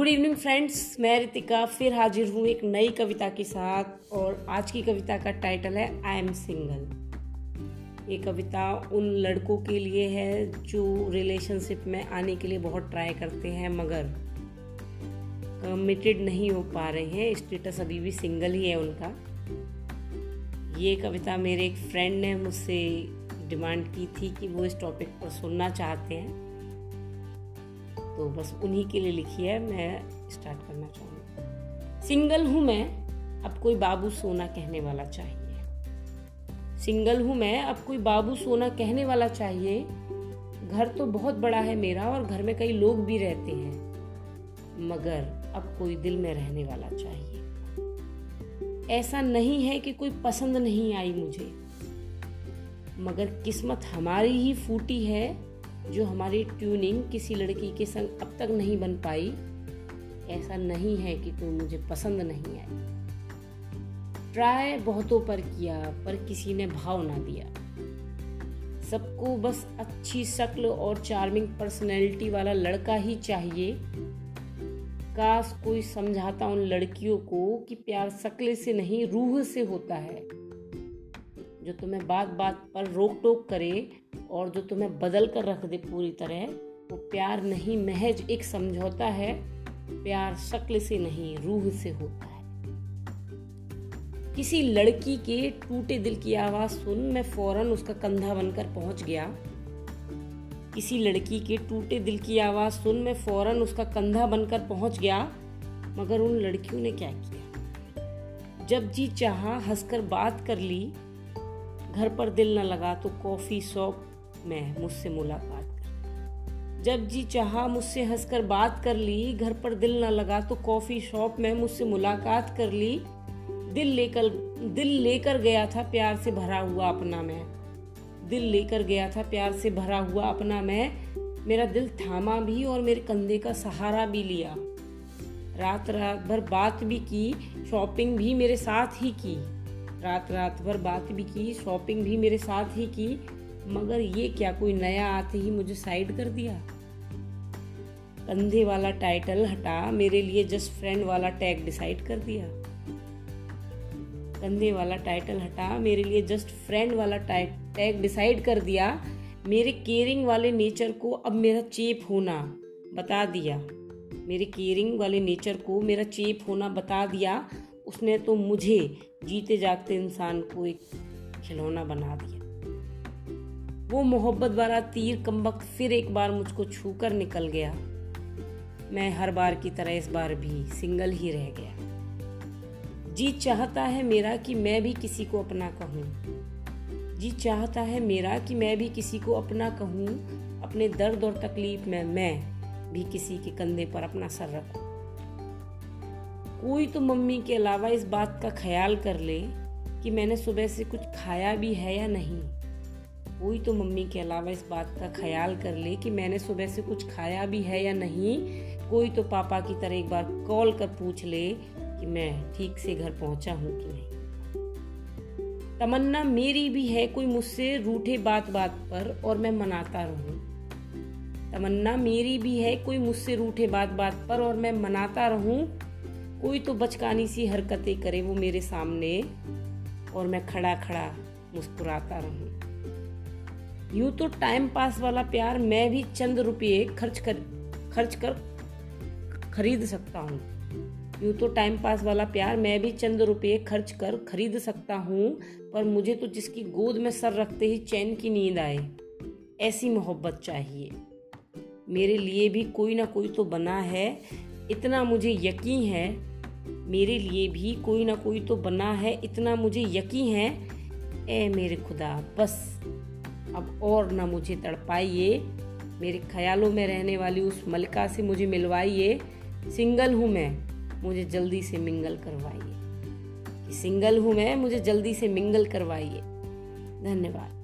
Good evening friends मैं रितिका फिर हाजिर हूँ एक नई कविता के साथ और आज की कविता का टाइटल है आई एम सिंगल ये कविता उन लड़कों के लिए है जो रिलेशनशिप में आने के लिए बहुत ट्राई करते हैं, मगर कमिटेड नहीं हो पा रहे हैं। स्टेटस अभी भी सिंगल ही है उनका। ये कविता मेरे एक फ्रेंड ने मुझसे डिमांड की थी कि वो इस टॉपिक पर सुनना चाहते हैं। तो बस उन्हीं के लिए लिखी है, मैं स्टार्ट करना चाहूँगी। सिंगल हूँ मैं, अब कोई बाबू सोना कहने वाला चाहिए। सिंगल हूँ मैं, अब कोई बाबू सोना कहने वाला चाहिए। घर तो बहुत बड़ा है मेरा और घर में कई लोग भी रहते हैं, मगर अब कोई दिल में रहने वाला चाहिए। ऐसा नहीं है कि कोई पसंद नहीं आई मुझे, मगर किस्मत हमारी ही फूटी है जो हमारी ट्यूनिंग किसी लड़की के संग अब तक नहीं बन पाई, ऐसा नहीं है कि कोई मुझे पसंद नहीं आई ट्राई बहुतों पर किया, पर किसी ने भाव ना दिया। सबको बस अच्छी शक्ल और चार्मिंग पर्सनैलिटी वाला लड़का ही चाहिए। काश कोई समझाता उन लड़कियों को कि प्यार शक्ल से नहीं, रूह से होता है। जो तुम्हें बात बात पर रोक टोक करे और जो तुम्हें बदल कर रख दे पूरी तरह, वो प्यार नहीं, महज एक समझौता है। प्यार शक्ल से नहीं, रूह से होता है। किसी लड़की के टूटे दिल की आवाज़ सुन मैं फ़ौरन उसका कंधा बनकर पहुँच गया। किसी लड़की के टूटे दिल की आवाज़ सुन मैं फ़ौरन उसका कंधा बनकर पहुँच गया, मगर उन लड़कियों ने क्या किया? जब जी चाहा, हंसकर बात कर ली घर पर दिल न लगा तो कॉफ़ी शॉप में मुझसे मुलाकात कर। जब जी चाहा मुझसे हंसकर बात कर ली, घर पर दिल न लगा तो कॉफ़ी शॉप में मुझसे मुलाकात कर ली। दिल लेकर दिल लेकर गया था प्यार से भरा हुआ अपना मैं। दिल लेकर गया था प्यार से भरा हुआ अपना मैं। मेरा दिल थामा भी और मेरे कंधे का सहारा भी लिया। रात रात भर बात भी की, शॉपिंग भी मेरे साथ ही की। रात रात भर बात भी की शॉपिंग भी मेरे साथ ही की, मगर ये क्या कोई नया आते ही मुझे साइड कर दिया? कंधे वाला टाइटल हटा, मेरे लिए जस्ट फ्रेंड वाला टैग डिसाइड कर दिया। कंधे वाला टाइटल हटा, मेरे लिए जस्ट फ्रेंड वाला टैग डिसाइड कर दिया। मेरे केयरिंग वाले नेचर को अब मेरा चेप होना बता दिया। मेरे केयरिंग वाले नेचर को मेरा चेप होना बता दिया। उसने तो मुझे जीते जागते इंसान को एक खिलौना बना दिया। वो मोहब्बत वाला तीर कम वक्त फिर एक बार मुझको छू कर निकल गया। मैं हर बार की तरह इस बार भी सिंगल ही रह गया। जी चाहता है मेरा कि मैं भी किसी को अपना कहूँ। जी चाहता है मेरा कि मैं भी किसी को अपना कहूँ। अपने दर्द और तकलीफ़ में मैं भी किसी के कंधे पर अपना सर रखूँ। कोई तो मम्मी के अलावा इस बात का ख्याल कर ले कि मैंने सुबह से कुछ खाया भी है या नहीं। कोई तो मम्मी के अलावा इस बात का ख्याल कर ले कि मैंने सुबह से कुछ खाया भी है या नहीं। कोई तो पापा की तरह एक बार कॉल कर पूछ ले कि मैं ठीक से घर पहुँचा हूँ कि नहीं। तमन्ना मेरी भी है कोई मुझसे रूठे बात बात पर और मैं मनाता रहूँ। तमन्ना मेरी भी है कोई मुझसे रूठे बात बात पर और मैं मनाता रहूँ। कोई तो बचकानी सी हरकतें करे वो मेरे सामने और मैं खड़ा खड़ा मुस्कुराता रहूँ। यूँ तो टाइम पास वाला प्यार मैं भी चंद रुपये खर्च कर खर्च कर खरीद सकता हूँ। यूँ तो टाइम पास वाला प्यार मैं भी चंद रुपये खर्च कर खरीद सकता हूँ, पर मुझे तो जिसकी गोद में सर रखते ही चैन की नींद आए, ऐसी मोहब्बत चाहिए। मेरे लिए भी कोई ना कोई तो बना है, इतना मुझे यकीन है मेरे लिए भी कोई ना कोई तो बना है, इतना मुझे यकीन है। ए मेरे खुदा, बस। अब और ना मुझे तड़पाइए। मेरे ख्यालों में रहने वाली उस मलिका से मुझे मिलवाइए। सिंगल हूँ मैं, मुझे जल्दी से मिंगल करवाइए। सिंगल हूँ मैं, मुझे जल्दी से मिंगल करवाइए। धन्यवाद।